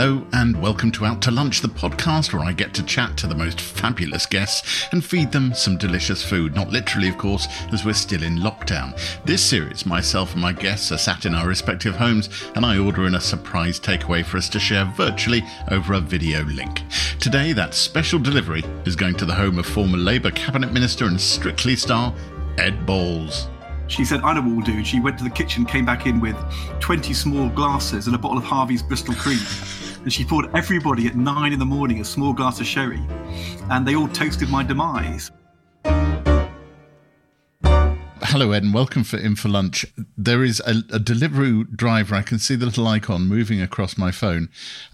Hello, and welcome to Out to Lunch, the podcast where I get to chat to the most fabulous guests and feed them some delicious food. Not literally, of course, as we're still in lockdown. This series, myself and my guests are sat in our respective homes, and I order in a surprise takeaway for us to share virtually over a video link. Today, that special delivery is going to the home of former Labour Cabinet Minister and Strictly star Ed Balls. She said, I know what we'll do. She went to the kitchen, came back in with 20 small glasses and a bottle of Harvey's Bristol Cream. And she poured everybody at nine in the morning a small glass of sherry. And they all toasted my demise. Hello, Ed, and welcome for In for Lunch. There is a, a Deliveroo driver. I can see the little icon moving across my phone,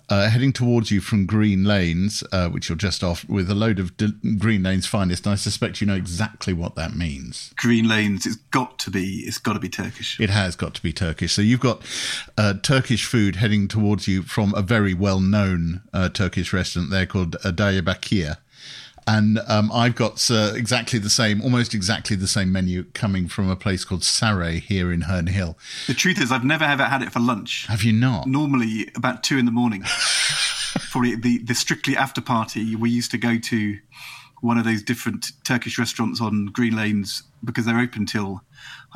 uh, heading towards you from Green Lanes, uh, which you're just off, with a load of De- Green Lanes finest. And I suspect you know exactly what that means. Green Lanes, it's got to be, it's got to be Turkish. It has got to be Turkish. So you've got uh, Turkish food heading towards you from a very well-known uh, Turkish restaurant there called Diyarbakir and um, I've got uh, exactly the same, almost exactly the same menu coming from a place called Saray here in Herne Hill. The truth is, I've never ever had it for lunch. Have you not? Normally, about two in the morning. Probably the the strictly after party. We used to go to one of those different Turkish restaurants on Green Lanes because they're open till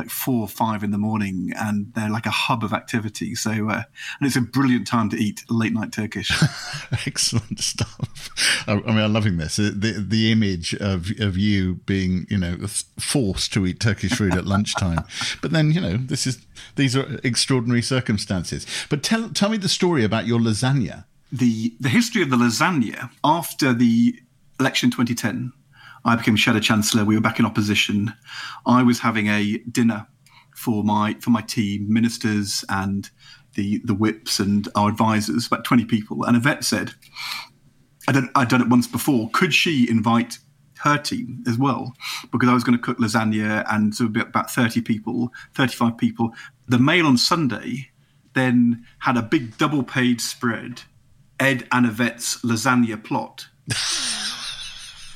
like four or five in the morning, and they're like a hub of activity. So, uh, and it's a brilliant time to eat late night Turkish. Excellent stuff. I, I, mean, I'm loving this. The the image of of you being, you know, forced to eat Turkish food at lunchtime, but then you know, this is these are extraordinary circumstances. But tell tell me the story about your lasagna. The the history of the lasagna after the election 2010 I became shadow chancellor. We were back in opposition. I was having a dinner for my for my team, ministers and the the whips and our advisors, about twenty people. And Yvette said, I don't, I'd done it once before. Could she invite her team as well? Because I was going to cook lasagna and so about thirty people, thirty five people. The Mail on Sunday then had a big double page spread, Ed and Yvette's lasagna plot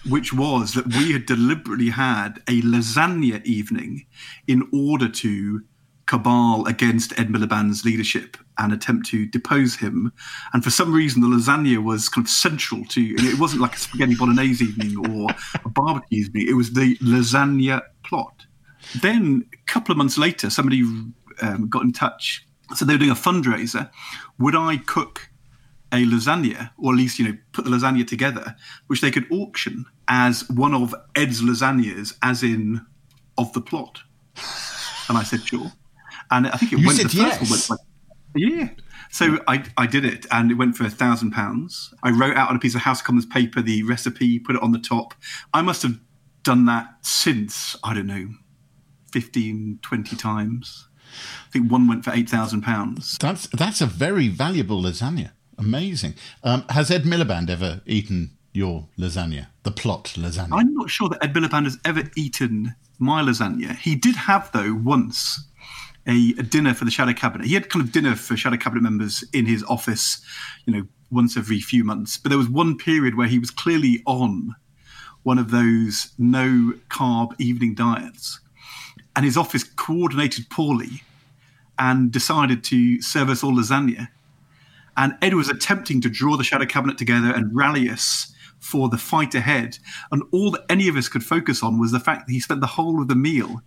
which was that we had deliberately had a lasagna evening in order to cabal against Ed Miliband's leadership and attempt to depose him. And for some reason, the lasagna was kind of central to it. wasn't like a spaghetti bolognese evening or a barbecue evening. It was the lasagna plot. Then a couple of months later, somebody um, got in touch. So they were doing a fundraiser. Would I cook a lasagna, or at least you know put the lasagna together, which they could auction as one of Ed's lasagnas, as in of the plot. And I said sure, and I think it you went. Said the yes. first one went like, yeah. So I, I did it, and it went for a thousand pounds. I wrote out on a piece of House of Commons paper the recipe, put it on the top. I must have done that since I don't know, 15, 20 times. I think one went for eight thousand pounds. That's that's a very valuable lasagna. Amazing. Um, has Ed Miliband ever eaten your lasagna, the plot lasagna? I'm not sure that Ed Miliband has ever eaten my lasagna. He did have, though, once a, a, dinner for the Shadow Cabinet. He had kind of dinner for Shadow Cabinet members in his office, you know, once every few months. But there was one period where he was clearly on one of those no carb evening diets. And his office coordinated poorly and decided to serve us all lasagna. And Ed was attempting to draw the shadow cabinet together and rally us for the fight ahead. And all that any of us could focus on was the fact that he spent the whole of the meal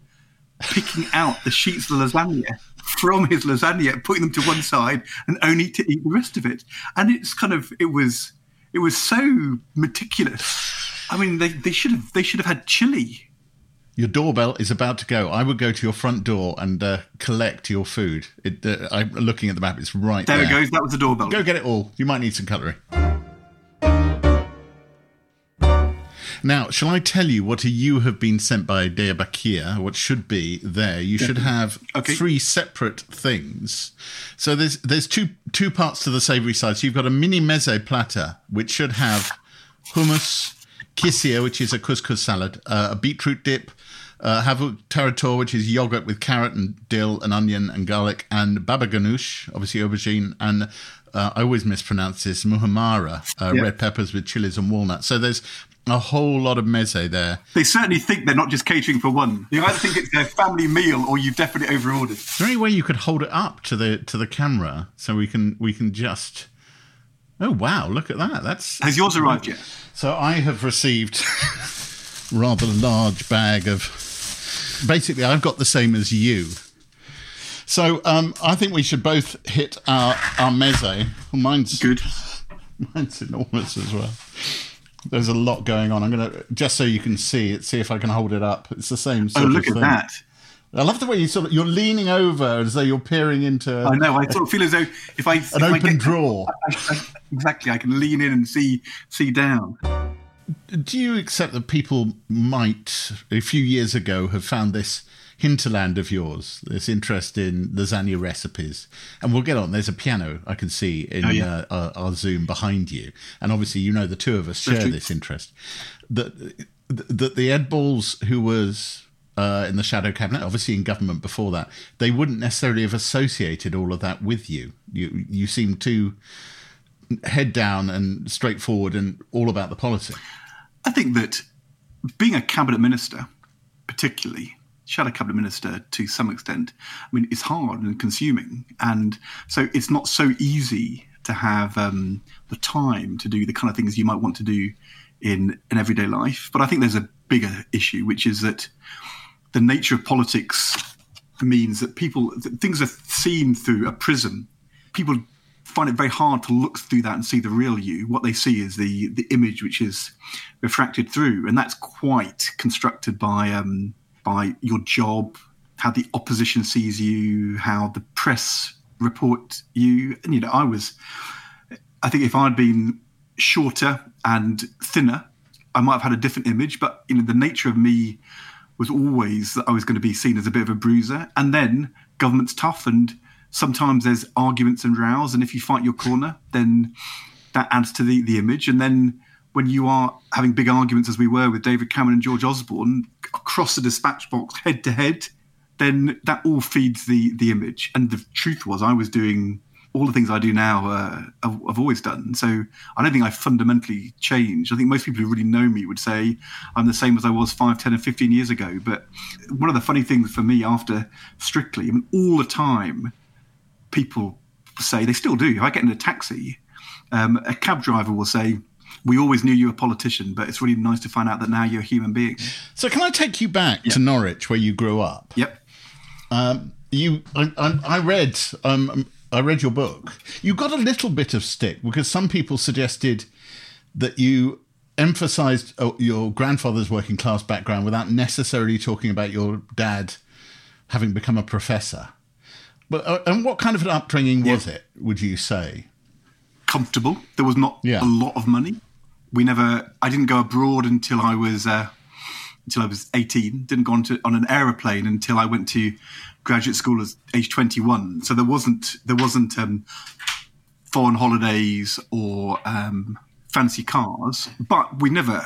picking out the sheets of lasagna from his lasagna, putting them to one side, and only to eat the rest of it. And it's kind of it was it was so meticulous. I mean, they, they should have they should have had chili your doorbell is about to go. I would go to your front door and uh, collect your food. It, uh, I'm looking at the map; it's right there. There it goes. That was the doorbell. Go get it all. You might need some cutlery. Now, shall I tell you what you have been sent by Diyarbakir? What should be there? You should have Okay. three separate things. So there's there's two two parts to the savoury side. So you've got a mini meze platter, which should have hummus, kisir, which is a couscous salad, uh, a beetroot dip, uh, havuk tarator, which is yogurt with carrot and dill and onion and garlic, and baba ganoush, obviously aubergine, and uh, I always mispronounce this, muhammara, uh, Yeah. red peppers with chilies and walnuts. So there's a whole lot of meze there. They certainly think they're not just catering for one. They either think it's their family meal or you've definitely overordered. Is there any way you could hold it up to the to the camera so we can we can just? Oh wow! Look at that. That's Has yours arrived yet? So I have received rather large bag of. Basically, I've got the same as you. So um, I think we should both hit our our meze. Mine's Good. Mine's enormous as well. There's a lot going on. I'm gonna just so you can see it. See if I can hold it up. It's the same. Sort Oh, look of at thing. that. I love the way you sort of you're leaning over as though you're peering into I know. I sort of feel as though if I an if I open get, drawer. I- I- exactly, I can lean in and see see down. Do you accept that people might, a few years ago, have found this hinterland of yours, this interest in lasagna recipes? And we'll get on. There's a piano I can see in Oh, yeah. uh, our, our Zoom behind you, and obviously you know the two of us share this interest. That that the Ed Balls who was. Uh, in the shadow cabinet, obviously in government before that, they wouldn't necessarily have associated all of that with you. You you seem too head down and straightforward and all about the policy. I think that being a cabinet minister, particularly shadow cabinet minister to some extent, I mean, it's hard and consuming, and so it's not so easy to have um, the time to do the kind of things you might want to do in an everyday life. But I think there's a bigger issue, which is that the nature of politics means that people that things are seen through a prism. People find it very hard to look through that and see the real you. What they see is the the image which is refracted through, and that's quite constructed by um, by your job, how the opposition sees you, how the press report you. And you know, I was, I think if I'd been shorter and thinner, I might have had a different image. But you know, the nature of me was always that I was going to be seen as a bit of a bruiser. And then government's tough, and sometimes there's arguments and rows. And if you fight your corner, then that adds to the, the image. And then when you are having big arguments, as we were with David Cameron and George Osborne, across the dispatch box, head to head, then that all feeds the the image. And the truth was, I was doing all the things I do now. Uh, I've, I've always done. So I don't think I fundamentally changed. I think most people who really know me would say I'm the same as I was five, ten, and fifteen years ago. But one of the funny things for me after Strictly, I mean, all the time, people say they still do. If I get in a taxi, um, a cab driver will say. We always knew you were a politician, but it's really nice to find out that now you're a human being. So, can I take you back to Norwich, where you grew up? Yep. You, I, I, I read, um, I read your book. You got a little bit of stick because some people suggested that you emphasised uh, your grandfather's working class background without necessarily talking about your dad having become a professor. But uh, and what kind of an upbringing was it? Would you say? comfortable. There was not Yeah. a lot of money. We never. I didn't go abroad until I was uh, until I was eighteen. Didn't go on to on an aeroplane until I went to graduate school as age twenty one. So there wasn't there wasn't um, foreign holidays or um, fancy cars. But we never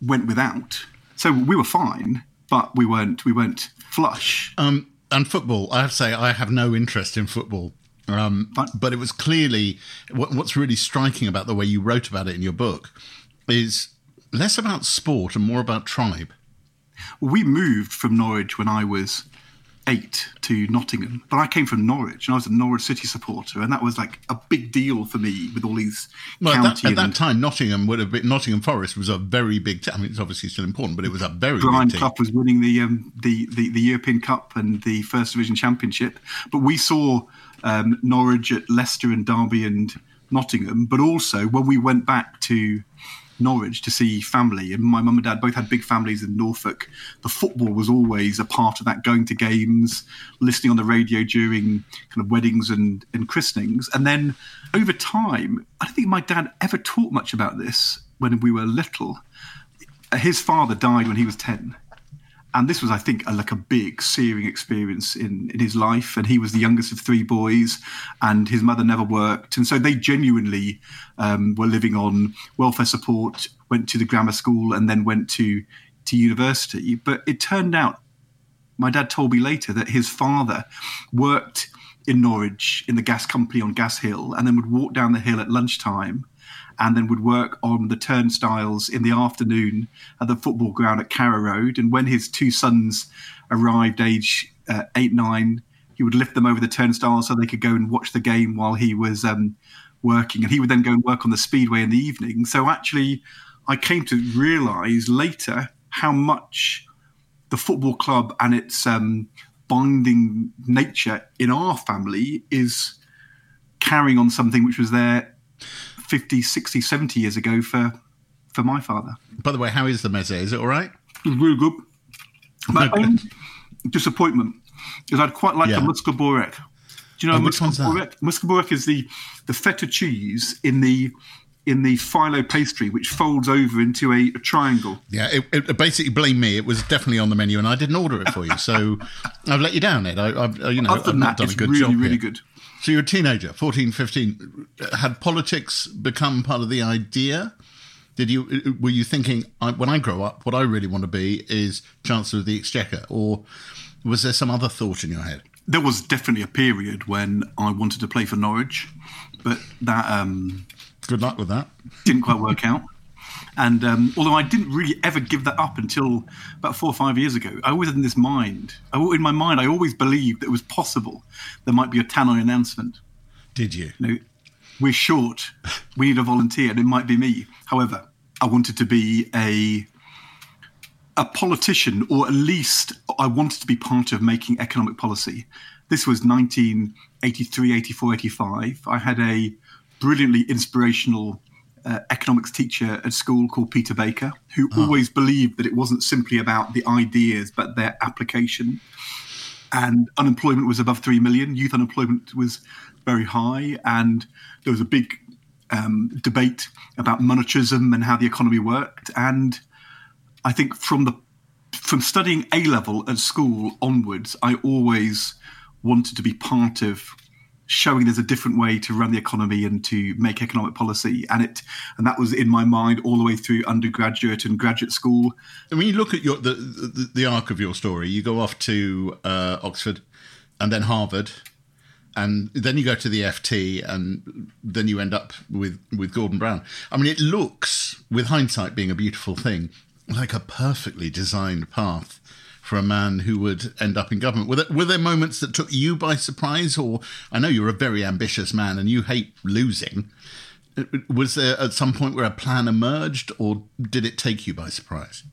went without. So we were fine, but we weren't we weren't flush. Um, and football, I have to say, I have no interest in football. Um, Fine. but it was clearly what, what's really striking about the way you wrote about it in your book is less about sport and more about tribe. we moved from Norwich when I was eight to Nottingham, but I came from Norwich and I was a Norwich City supporter, and that was like a big deal for me with all these Well, at county that, at that time, Nottingham would have been Nottingham Forest was a very big. T- I mean, it's obviously still important, but it was a very Blind big. Cup was winning the, um, the the the European Cup and the First Division Championship. But we saw um, Norwich at Leicester and Derby and Nottingham. But also when we went back to Norwich to see family, and my mum and dad both had big families in Norfolk. The football was always a part of that. Going to games, listening on the radio during kind of weddings and, and christenings, and then over time, I don't think my dad ever taught much about this when we were little his father died when he was 10 and this was, I think, a, like a big searing experience in, in his life. And he was the youngest of three boys, and his mother never worked, and so they genuinely um, were living on welfare support. Went to the grammar school and then went to to university. But it turned out, my dad told me later that his father worked in Norwich in the gas company on Gas Hill, and then would walk down the hill at lunchtime and then would work on the turnstiles in the afternoon at the football ground at Carrow Road. And when his two sons arrived, age uh, eight, nine, he would lift them over the turnstiles so they could go and watch the game while he was um, working. And he would then go and work on the speedway in the evening. So actually, I came to realize later how much the football club and its um, binding nature in our family is carrying on something which was there 50, 60, 70 years ago for for my father. By the way, how is the meze? Is it all right? It was really good. My own disappointment is I'd quite like Yeah. a muskelborek. Do you know Oh, what that? muskelborek? Muskelborek is the the feta cheese in the in the phyllo pastry, which folds over into a, a triangle. Yeah, it, it basically blame me. It was definitely on the menu, and I didn't order it for you, so I've let you down, Ed. I, I've, uh, you know, Other I've than that, done it's a good really, job. really here. good. So you're a teenager, 14, 15. Had politics become part of the idea? Did you were you thinking I, when I grow up, what I really want to be is Chancellor of the Exchequer, or was there some other thought in your head? There was definitely a period when I wanted to play for Norwich, but that um, Good luck with that. didn't quite work out. And um, although I didn't really ever give that up until about four or five years ago, I always had in this mind, I, in my mind, I always believed that it was possible there might be a Tannoy announcement. Did you? You know, we're short, we need a volunteer, and it might be me. However, I wanted to be a a politician, or at least I wanted to be part of making economic policy. This was 1983, 84, 85. I had a brilliantly inspirational uh, economics teacher at school called Peter Baker, who always believed that it wasn't simply about the ideas, but their application. And unemployment was above 3 million, youth unemployment was very high, and there was a big um, debate about monetarism and how the economy worked. And I think from the from studying A level at school onwards, I always wanted to be part of showing there's a different way to run the economy and to make economic policy. And it and that was in my mind all the way through undergraduate and graduate school. And when you look at your the, the the arc of your story, you go off to uh, Oxford, and then Harvard, and then you go to the FT, and then you end up with with Gordon Brown. I mean, it looks, with hindsight being a beautiful thing, like a perfectly designed path for a man who would end up in government. Were there, were there moments that took you by surprise, or I know you're a very ambitious man and you hate losing. Was there at some point where a plan emerged, or did it take you by surprise?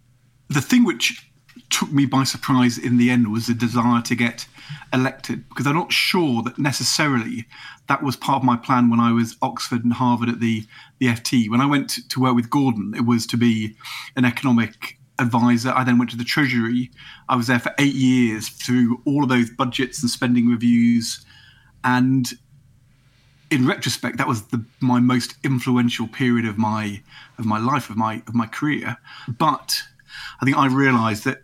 the thing which took me by surprise in the end was the desire to get elected because I'm not sure that necessarily that was part of my plan when I was Oxford and Harvard at the the FT. When I went to work with Gordon, it was to be an economic advisor. I then went to the Treasury. I was there for eight years through all of those budgets and spending reviews, and in retrospect, that was the, my most influential period of my of my life of my of my career. But I think I realised that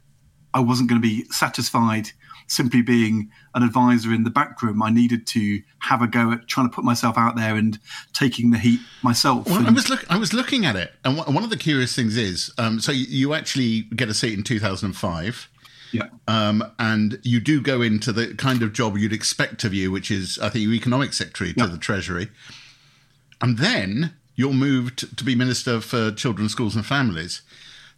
I wasn't going to be satisfied simply being an advisor in the back room. I needed to have a go at trying to put myself out there and taking the heat myself. Well, I was look, I was looking at it, and one one of the curious things is, um, so you, you actually get a seat in 2005, yeah. um, and you do go into the kind of job you'd expect of you, which is, I think, you economic secretary to Yeah. the Treasury, and then you're moved to be minister for children, schools, and families.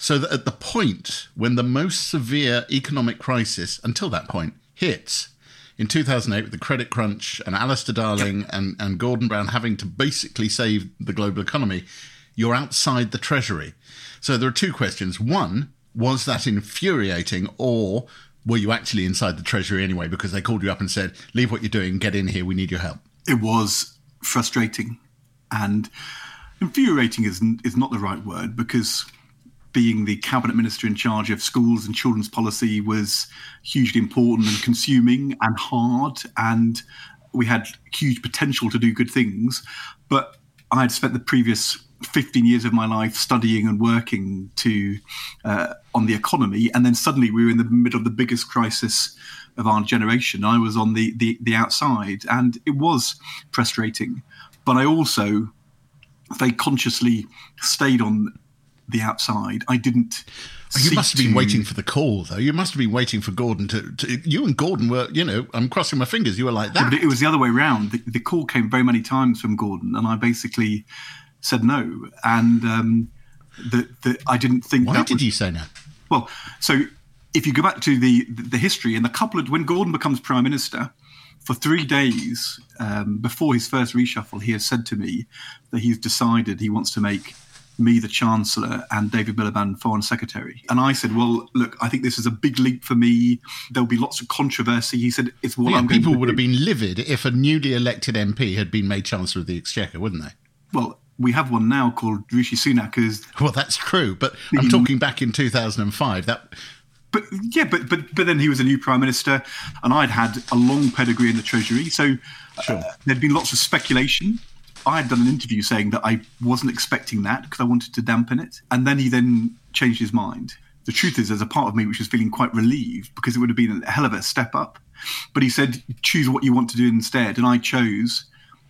So that at the point when the most severe economic crisis, until that point, hits, in 2008 with the credit crunch and Alistair Darling and, and Gordon Brown having to basically save the global economy, you're outside the Treasury. So there are two questions. One, was that infuriating or were you actually inside the Treasury anyway because they called you up and said, leave what you're doing, get in here, we need your help? it was frustrating and infuriating is, is not the right word because being the cabinet minister in charge of schools and children's policy was hugely important and consuming and hard and we had huge potential to do good things but i had spent the previous 15 years of my life studying and working to uh, on the economy, and then suddenly we were in the middle of the biggest crisis of our generation. I was on the the, the outside, and it was frustrating. But I also very consciously stayed on the outside. I didn't. You must have been to- waiting for the call, though. You must have been waiting for Gordon to, to. You and Gordon were, you know, I'm crossing my fingers. You were like that. But it was the other way around. The, the call came very many times from Gordon, and I basically said no. And um, that that I didn't think. Why did was, you say no? Well, so if you go back to the the history and the couple of when Gordon becomes prime minister, for three days um, before his first reshuffle, he has said to me that he's decided he wants to make me the chancellor and David Miliband foreign secretary. And I said, well, look, I think this is a big leap for me. There'll be lots of controversy. He said, it's what yeah, I'm going people would do. have been livid if a newly elected MP had been made Chancellor of the Exchequer, wouldn't they? Well, we have one now called Rishi Sunak, who's Well, that's true, but I'm talking back in 2005. That But yeah, but but but then he was a new prime minister, and I'd had a long pedigree in the treasury, so uh, there'd been lots of speculation. I had done an interview saying that I wasn't expecting that because I wanted to dampen it, and then he then changed his mind. The truth is, there's a part of me which was feeling quite relieved because it would have been a hell of a step up. But he said, choose what you want to do instead, and I chose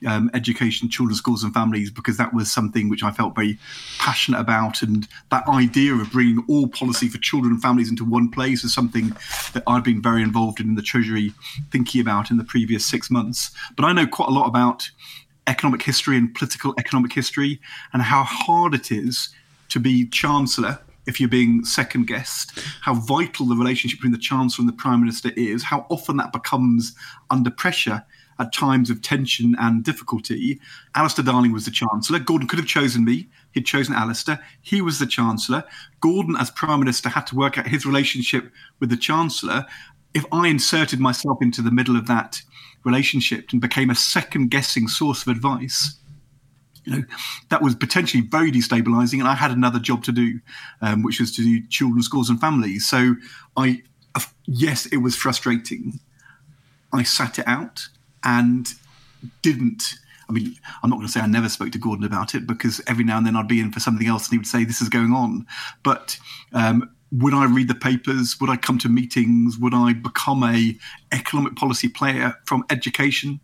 um, education, children's schools, and families because that was something which I felt very passionate about. And that idea of bringing all policy for children and families into one place is something that I've been very involved in, in the Treasury, thinking about in the previous six months. But I know quite a lot about economic history and political economic history and how hard it is to be chancellor if you're being second guessed, how vital the relationship between the chancellor and the prime minister is, how often that becomes under pressure at times of tension and difficulty. Alistair Darling was the chancellor. Gordon could have chosen me. He'd chosen Alistair. He was the chancellor. Gordon, as prime minister, had to work out his relationship with the chancellor. If I inserted myself into the middle of that relationship and became a second guessing source of advice, you know, that was potentially very destabilizing. And I had another job to do, um, which was to do children's schools and families. So I, yes, it was frustrating. I sat it out and didn't. I mean, I'm not going to say I never spoke to Gordon about it because every now and then I'd be in for something else and he would say, This is going on. But um, would I read the papers? Would I come to meetings? Would I become a economic policy player from education?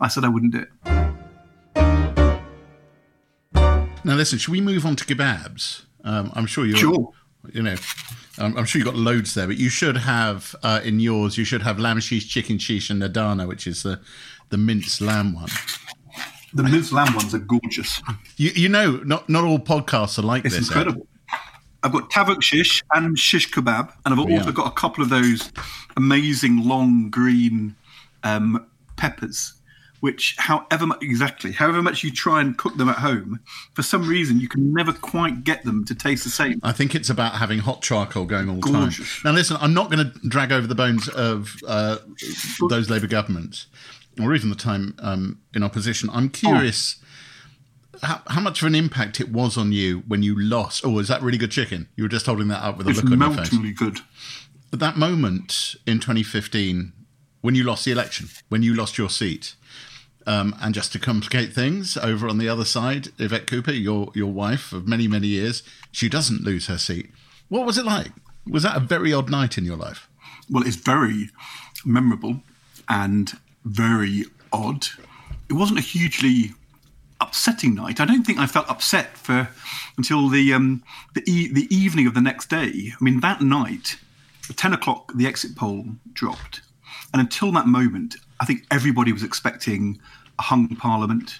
I said I wouldn't do it. now listen. Should we move on to kebabs? Um, I'm sure you're. Sure. You know, I'm, I'm sure you have got loads there, but you should have uh, in yours. You should have lamb sheesh, chicken sheesh, and Adana, which is the the minced lamb one. The minced lamb ones are gorgeous. You, you know, not not all podcasts are like It's this. Ed. incredible. I've got tavuk shish and shish kebab, and I've also yeah. got a couple of those amazing long green um, peppers, which, however much exactly, however much you try and cook them at home, for some reason you can never quite get them to taste the same. I think it's about having hot charcoal going all the time. Now, listen, I'm not going to drag over the bones of uh, those Labour governments, or even the time um, in opposition. I'm curious how, how much of an impact it was on you when you lost. Oh, is that really good chicken? You were just holding that up with a It's look on your face. meltingly good. But that moment in 2015, when you lost the election, when you lost your seat, um, and just to complicate things, over on the other side, Yvette Cooper, your your wife of many many years, she doesn't lose her seat. What was it like? Was that a very odd night in your life? Well, it's very memorable and very odd. It wasn't a hugely upsetting night. I don't think I felt upset for until the um, the, e- the evening of the next day. I mean, that night, at ten o'clock, the exit poll dropped, and until that moment, I think everybody was expecting a hung parliament.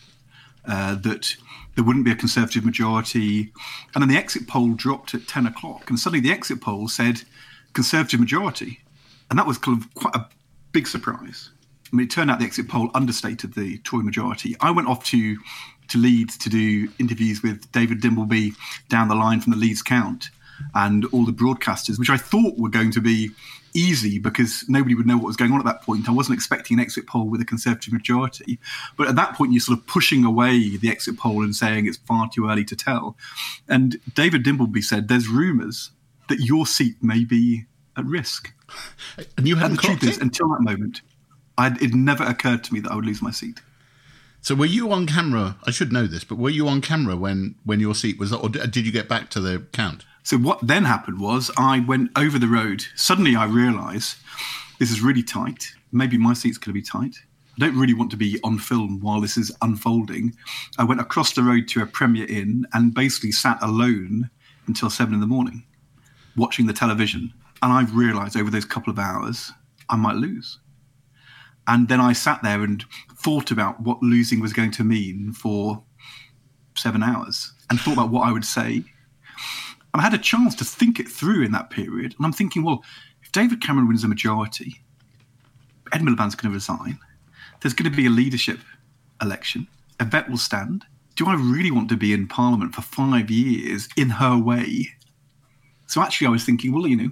Uh, that there wouldn't be a Conservative majority. And then the exit poll dropped at 10 o'clock, and suddenly the exit poll said Conservative majority. And that was kind of quite a big surprise. I mean, it turned out the exit poll understated the Tory majority. I went off to, to Leeds to do interviews with David Dimbleby down the line from the Leeds Count and all the broadcasters, which I thought were going to be easy because nobody would know what was going on at that point. I wasn't expecting an exit poll with a Conservative majority. But at that point, you're sort of pushing away the exit poll and saying it's far too early to tell. And David Dimbleby said there's rumours that your seat may be at risk. And you hadn't the truth is, until that moment, I'd, it never occurred to me that I would lose my seat. So were you on camera? I should know this, but were you on camera when when your seat was, or uh, did you get back to the count? So what then happened was I went over the road. Suddenly I realise this is really tight. Maybe my seat's going to be tight. I don't really want to be on film while this is unfolding. I went across the road to a Premier Inn and basically sat alone until seven in the morning, watching the television. And I've realised over those couple of hours I might lose. And then I sat there and thought about what losing was going to mean for seven hours and thought about what I would say. And I had a chance to think it through in that period. And I'm thinking, well, if David Cameron wins a majority, Ed Miliband's going to resign. There's going to be a leadership election. A Yvette will stand. Do I really want to be in Parliament for five years in her way? So actually, I was thinking, well, you know,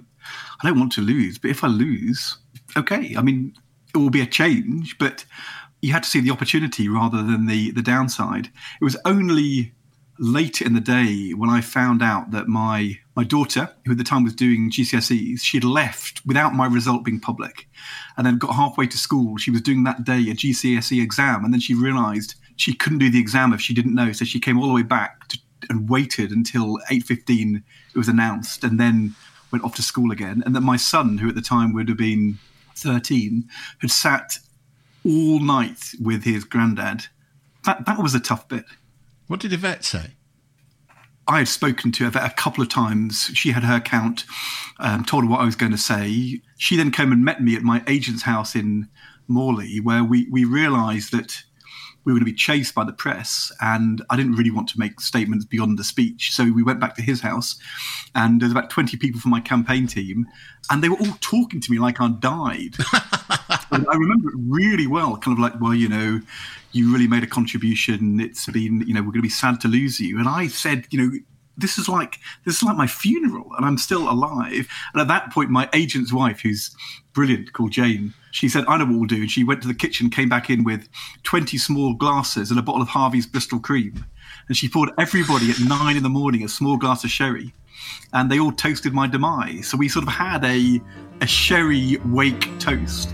I don't want to lose, but if I lose, okay. I mean, it will be a change, but you had to see the opportunity rather than the the downside. It was only late in the day when I found out that my my daughter, who at the time was doing GCSEs, she'd left without my result being public, and then got halfway to school. She was doing that day a GCSE exam, and then she realised she couldn't do the exam if she didn't know. So she came all the way back to, and waited until eight fifteen. It was announced, and then went off to school again. And that my son, who at the time would have been 13, had sat all night with his granddad. That, that was a tough bit. What did Yvette say? I had spoken to Yvette a couple of times. She had her account, um, told her what I was going to say. She then came and met me at my agent's house in Morley, where we, we realised that we were going to be chased by the press, and I didn't really want to make statements beyond the speech. So we went back to his house, and there's about 20 people from my campaign team, and they were all talking to me like I'd died. I remember it really well, kind of like, well, you know, you really made a contribution. It's been, you know, we're going to be sad to lose you. And I said, you know, this is like this is like my funeral and i'm still alive and at that point my agent's wife who's brilliant called jane. She said i know what we'll do. And she went to the kitchen came back in with 20 small glasses and a bottle of harvey's bristol cream. And she poured everybody at nine in the morning a small glass of sherry. And they all toasted my demise. So we sort of had a a sherry wake toast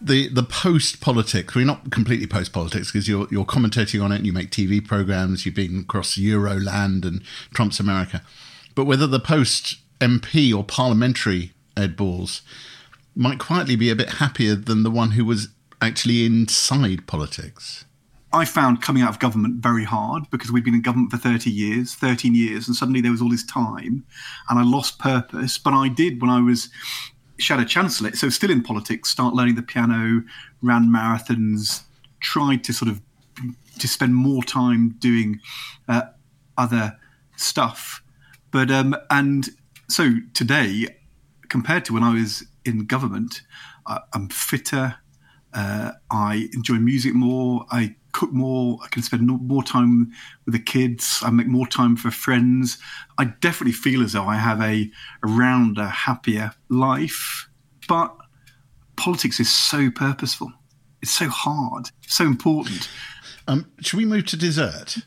the the post politics. We're not completely post politics because you're you're commentating on it and you make TV programs. You've been across Euroland and Trump's America, but whether the post MP or parliamentary Ed Balls might quietly be a bit happier than the one who was actually inside politics. I found coming out of government very hard because we'd been in government for 30 years, 13 years, and suddenly there was all this time and I lost purpose. But I did when I was shadow chancellor, so still in politics, start learning the piano, ran marathons, tried to sort of to spend more time doing uh, other stuff. But um, and so today, compared to when I was in government, uh, I'm fitter. Uh, I enjoy music more. I cook more. I can spend more time with the kids. I make more time for friends. I definitely feel as though I have a, a rounder, happier life. But politics is so purposeful. It's so hard, so important. Um, should we move to dessert?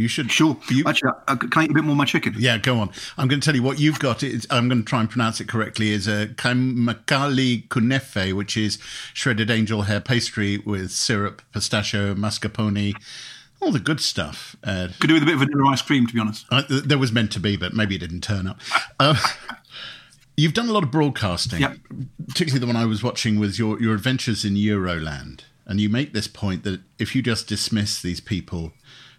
You should. Sure. You, Actually, uh, can I eat a bit more of my chicken? Yeah, go on. I'm going to tell you what you've got. It's, I'm going to try and pronounce it correctly. Is a kaimakali kunefe, which is shredded angel hair pastry with syrup, pistachio, mascarpone, all the good stuff. Ed. Could do with a bit of vanilla ice cream, to be honest. Uh, there was meant to be, but maybe it didn't turn up. Uh, you've done a lot of broadcasting, yep. particularly the one I was watching was your, your adventures in Euroland. And you make this point that if you just dismiss these people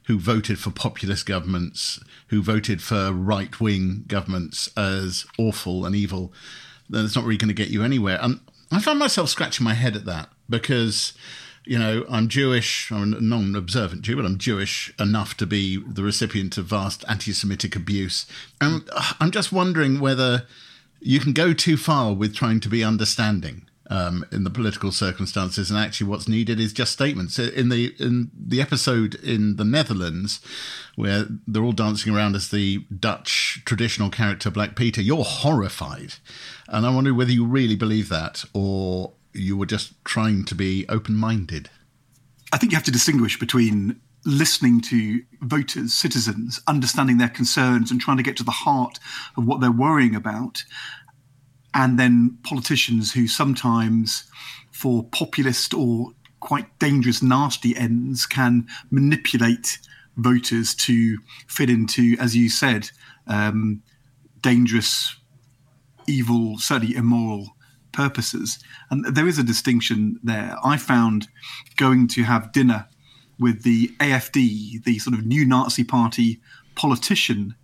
who voted for populist governments, who voted for right wing governments as awful and evil, then it's not really going to get you anywhere. And I found myself scratching my head at that because you know, I'm Jewish, I'm a non observant Jew, but I'm Jewish enough to be the recipient of vast anti Semitic abuse. And uh, I'm just wondering whether you can go too far with trying to be understanding. Um, in the political circumstances, and actually, what's needed is just statements. In the in the episode in the Netherlands, where they're all dancing around as the Dutch traditional character Black Peter, you're horrified, and I wonder whether you really believe that, or you were just trying to be open minded? I think you have to distinguish between listening to voters, citizens, understanding their concerns and trying to get to the heart of what they're worrying about, and then politicians who sometimes, for populist or quite dangerous, nasty ends, can manipulate voters to fit into, as you said, um, dangerous, evil, certainly immoral purposes. And there is a distinction there. I found going to have dinner with the AFD, the sort of new Nazi party politician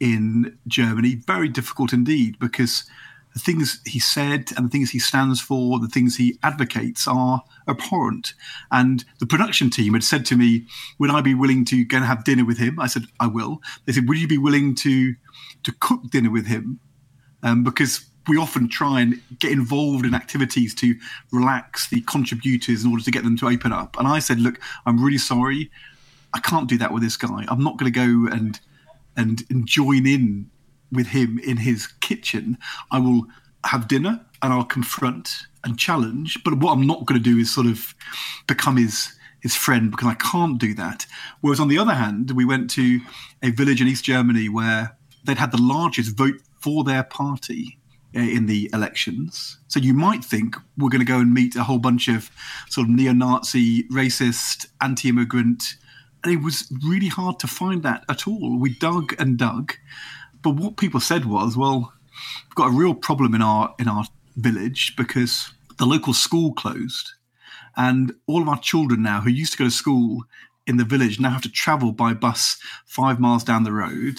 in Germany, very difficult indeed because the things he said and the things he stands for, the things he advocates are abhorrent. And the production team had said to me, Would I be willing to go and have dinner with him? I said, I will. They said, Would you be willing to to cook dinner with him? Um, because we often try and get involved in activities to relax the contributors in order to get them to open up. And I said, look, I'm really sorry. I can't do that with this guy. I'm not going to go and, and and join in with him in his kitchen. I will have dinner and I'll confront and challenge. But what I'm not going to do is sort of become his his friend because I can't do that. Whereas on the other hand, we went to a village in East Germany where they'd had the largest vote for their party uh, in the elections. So you might think we're going to go and meet a whole bunch of sort of neo-Nazi, racist, anti-immigrant, and it was really hard to find that at all. We dug and dug, but what people said was, well, we've got a real problem in our in our village because the local school closed, and all of our children now who used to go to school in the village now have to travel by bus five miles down the road,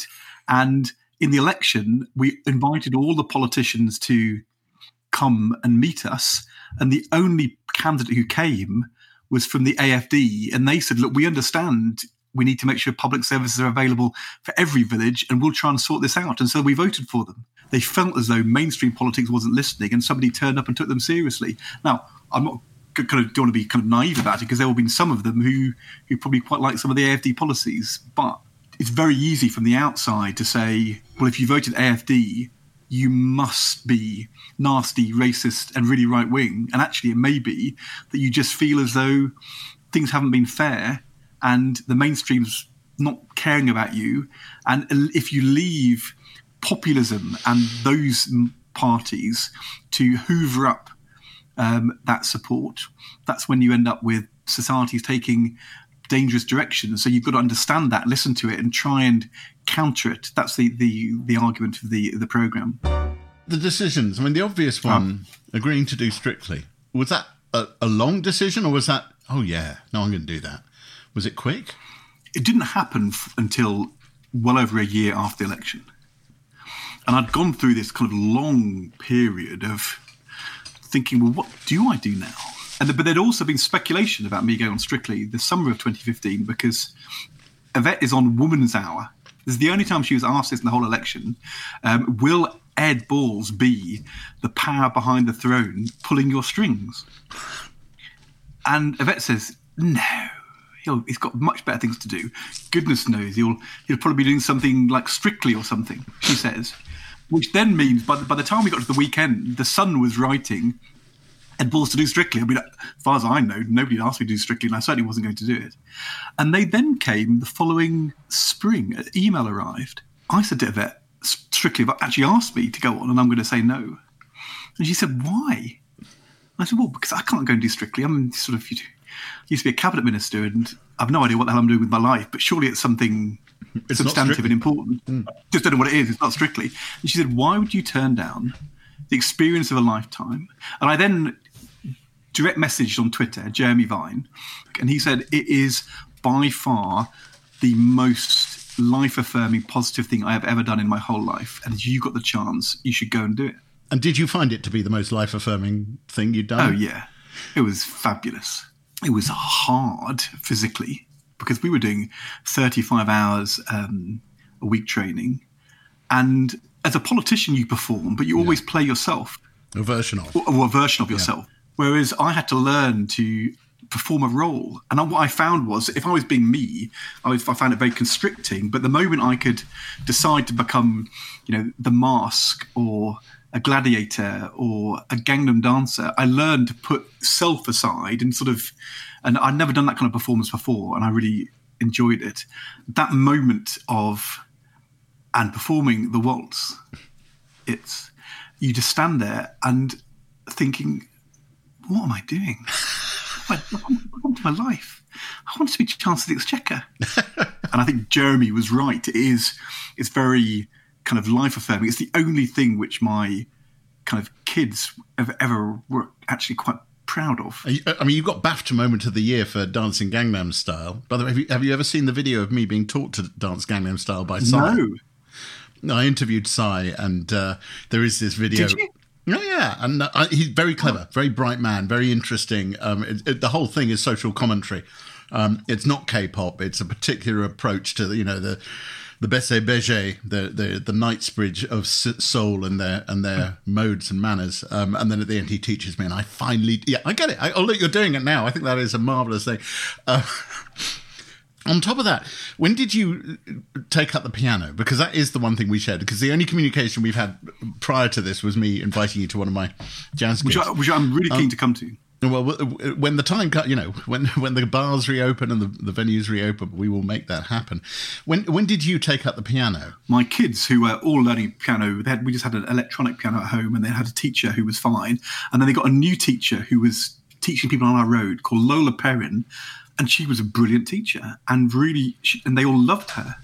and in the election, we invited all the politicians to come and meet us. And the only candidate who came was from the AFD. And they said, look, we understand we need to make sure public services are available for every village and we'll try and sort this out. And so we voted for them. They felt as though mainstream politics wasn't listening and somebody turned up and took them seriously. Now, I'm not kind of don't want to be kind of naive about it because there will be some of them who who probably quite like some of the AFD policies, but it's very easy from the outside to say, well, if you voted AFD, you must be nasty, racist, and really right wing. And actually, it may be that you just feel as though things haven't been fair and the mainstream's not caring about you. And if you leave populism and those parties to hoover up um, that support, that's when you end up with societies taking dangerous directions. So you've got to understand that, listen to it, and try and counter it. That's the the the argument of the the program. The decisions. I mean, the obvious one, um, agreeing to do strictly. Was that a, a long decision, or was that? Oh yeah, no, I'm going to do that. Was it quick? It didn't happen f- until well over a year after the election, and I'd gone through this kind of long period of thinking, well, what do I do now? And the, but there'd also been speculation about me going on Strictly the summer of 2015 because Yvette is on Woman's Hour. This is the only time she was asked this in the whole election. Um, will Ed Balls be the power behind the throne pulling your strings? And Yvette says, no. He'll, he's got much better things to do. Goodness knows, he'll he'll probably be doing something like Strictly or something. She says, which then means by the, by the time we got to the weekend, the Sun was writing and Balls to do Strictly. I mean, as far as I know, nobody asked me to do Strictly, and I certainly wasn't going to do it. And they then came the following spring. An email arrived. I said to Yvette, Strictly have actually asked me to go on, and I'm going to say no. And she said, Why? I said, Well, because I can't go and do Strictly. I'm sort of, you used to be a cabinet minister, and I've no idea what the hell I'm doing with my life, but surely it's something it's substantive and important. Mm. Just don't know what it is. It's not Strictly. And she said, Why would you turn down the experience of a lifetime? And I then direct messaged on Twitter, Jeremy Vine, and he said it is by far the most life affirming positive thing I have ever done in my whole life. And if you got the chance, you should go and do it. And did you find it to be the most life affirming thing you'd done? Oh, yeah. It was fabulous. It was hard physically because we were doing 35 hours um, a week training. And as a politician, you perform, but you always play yourself. A version of. Or, or a version of yourself. Whereas I had to learn to perform a role. And what I found was if I was being me, I, was, I found it very constricting. But the moment I could decide to become, you know, the mask or a gladiator or a Gangnam dancer, I learned to put self aside and sort of, and I'd never done that kind of performance before, and I really enjoyed it. That moment of, and performing the waltz, it's, you just stand there and thinking, what am I doing? I to my life? I want to be Chancellor of the Exchequer. and I think Jeremy was right. It is, it's very kind of life affirming. It's the only thing which my kind of kids have ever were actually quite proud of. I mean, you got BAFTA Moment of the Year for Dancing Gangnam Style. By the way, have you, have you ever seen the video of me being taught to dance Gangnam Style by Psy? No. I interviewed Psy, and uh, there is this video. Yeah, yeah, and uh, he's very clever, very bright man, very interesting. Um, it, it, the whole thing is social commentary. Um, it's not K-pop; it's a particular approach to the, you know the the Besse Beige, the the the Knightsbridge of Seoul and their and their modes and manners. Um, and then at the end, he teaches me, and I finally, yeah, I get it. I, oh, look, you're doing it now. I think that is a marvelous thing. Uh, on top of that, when did you take up the piano? Because that is the one thing we shared. Because the only communication we've had prior to this was me inviting you to one of my jazz gigs, which, I, which I'm really keen Um, to come to. Well, when the time, co- you know, when when the bars reopen and the, the venues reopen, we will make that happen. When when did you take up the piano? My kids, who were all learning piano, had, we just had an electronic piano at home, and they had a teacher who was fine, and then they got a new teacher who was teaching people on our road called Lola Perrin, and she was a brilliant teacher, and really, she, and they all loved her,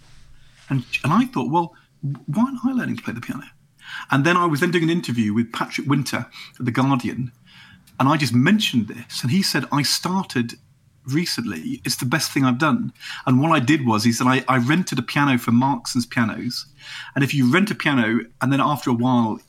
and and I thought, well, why aren't I learning to play the piano? And then I was then doing an interview with Patrick Wintour at the Guardian, and I just mentioned this, and he said I started recently. It's the best thing I've done. And what I did was, he said I, I rented a piano from Markson's Pianos, and if you rent a piano, and then after a while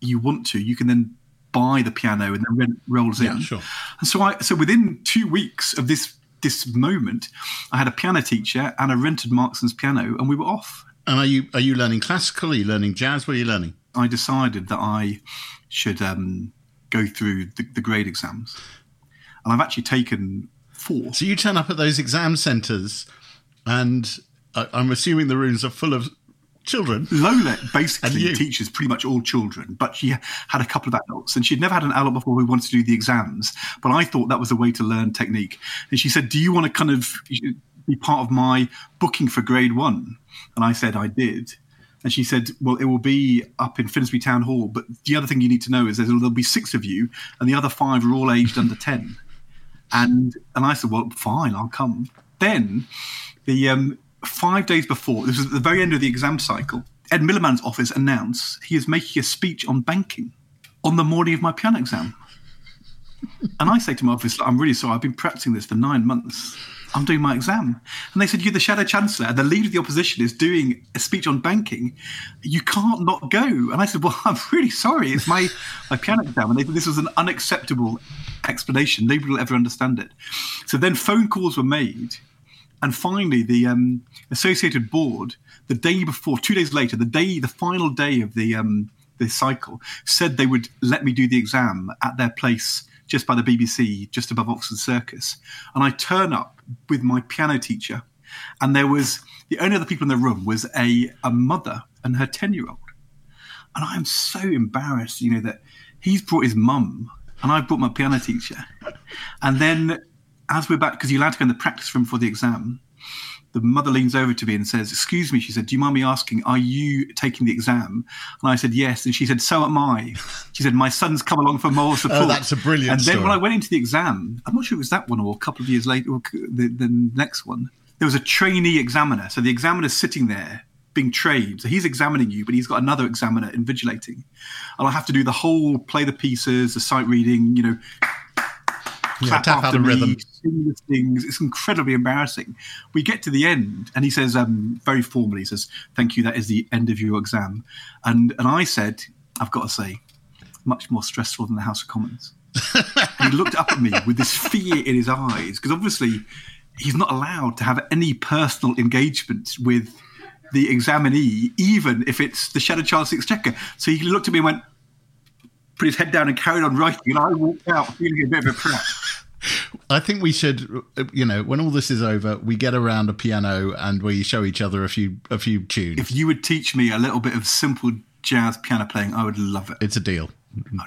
you want to, you can then buy the piano, and the rent rolls in. Yeah, sure. And so I, so within two weeks of this this moment, I had a piano teacher and I rented Markson's piano, and we were off. And are you are you learning classical? Are you learning jazz? What are you learning? I decided that I should um, go through the, the grade exams, and I've actually taken four. So you turn up at those exam centres, and I, I'm assuming the rooms are full of children. Lola basically teaches pretty much all children, but she had a couple of adults, and she'd never had an adult before who wanted to do the exams. But I thought that was a way to learn technique. And she said, "Do you want to kind of be part of my booking for grade one?" And I said, "I did." And she said, "Well, it will be up in Finsbury Town Hall, but the other thing you need to know is there'll be six of you, and the other five are all aged under ten. And and I said, "Well, fine, I'll come." Then the um, five days before, this was at the very end of the exam cycle, Ed Miliband's office announced he is making a speech on banking on the morning of my piano exam. and I say to my office, I'm really sorry, I've been practicing this for nine months. I'm doing my exam. And they said, You're the Shadow Chancellor, and the leader of the opposition is doing a speech on banking. You can't not go. And I said, Well, I'm really sorry. It's my, my piano exam. And they said this was an unacceptable explanation. Nobody will ever understand it. So then phone calls were made. And finally, the um, Associated Board, the day before, two days later, the day, the final day of the um, the cycle, said they would let me do the exam at their place just by the BBC, just above Oxford Circus. And I turn up with my piano teacher, and there was the only other people in the room was a a mother and her ten year old. And I'm so embarrassed, you know, that he's brought his mum and I've brought my piano teacher. And then as we're back, because you're allowed to go in the practice room for the exam, the mother leans over to me and says, Excuse me, she said, Do you mind me asking, are you taking the exam? And I said, Yes. And she said, So am I. She said, My son's come along for moral oh, support. Oh, that's a brilliant And then story. when I went into the exam, I'm not sure it was that one or a couple of years later, or the, the next one, there was a trainee examiner. So the examiner's sitting there being trained. So he's examining you, but he's got another examiner invigilating. And I have to do the whole play the pieces, the sight reading, you know, clap out after the me, rhythm. sing the things. It's incredibly embarrassing. We get to the end, and he says, um, very formally, he says, "Thank you. That is the end of your exam." And and I said, "I've got to say, much more stressful than the House of Commons." he looked up at me with this fear in his eyes because obviously he's not allowed to have any personal engagement with the examinee, even if it's the Shadow Child Exchequer. So he looked at me and went, put his head down and carried on writing, and I walked out feeling a bit of a prat. I think we should, you know, when all this is over, we get around a piano and we show each other a few a few tunes. If you would teach me a little bit of simple jazz piano playing, I would love it. It's a deal.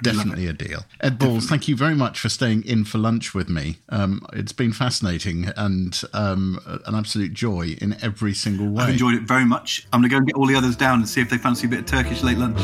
Definitely a deal. Ed Balls, thank you very much for staying in for lunch with me. Um, it's been fascinating and um, an absolute joy in every single way. I've enjoyed it very much. I'm going to go and get all the others down and see if they fancy a bit of Turkish late lunch.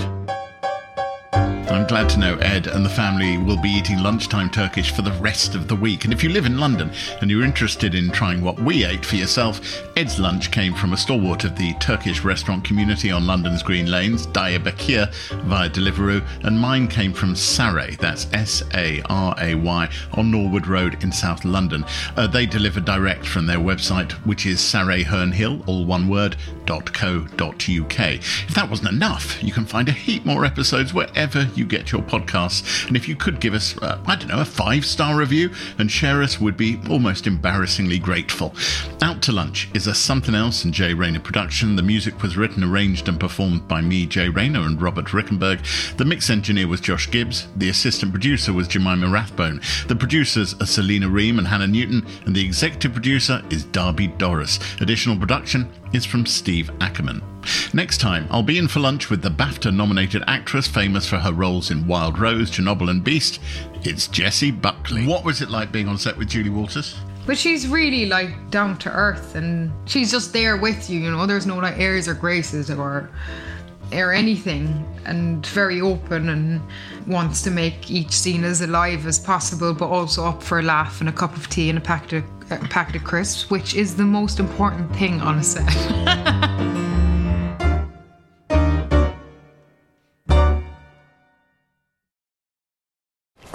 I'm glad to know Ed and the family will be eating lunchtime Turkish for the rest of the week. And if you live in London and you're interested in trying what we ate for yourself, Ed's lunch came from a stalwart of the Turkish restaurant community on London's Green Lanes, Diyarbakir, via Deliveroo, and mine came from Saray, that's S A R A Y, on Norwood Road in South London. Uh, they deliver direct from their website, which is sarayhernehill, all one word, .co.uk. If that wasn't enough, you can find a heap more episodes wherever you get your podcasts. And if you could give us, uh, I don't know, a five star review and share us, would be almost embarrassingly grateful. Out to Lunch is a Something Else and Jay Rayner production. The music was written, arranged, and performed by me, Jay Rayner, and Robert Rickenberg. The mix engineer was Josh Gibbs. The assistant producer was Jemima Rathbone. The producers are Selena Ream and Hannah Newton, and the executive producer is Darby Doris. Additional production is from Steve Ackerman. Next time, I'll be in for lunch with the BAFTA nominated actress famous for her roles in Wild Rose, Chernobyl, and Beast. It's Jessie Buckley. What was it like being on set with Julie Walters? But she's really like down to earth and she's just there with you, you know. There's no like airs or graces or or anything and very open and wants to make each scene as alive as possible but also up for a laugh and a cup of tea and a packet of, a packet of crisps which is the most important thing on a set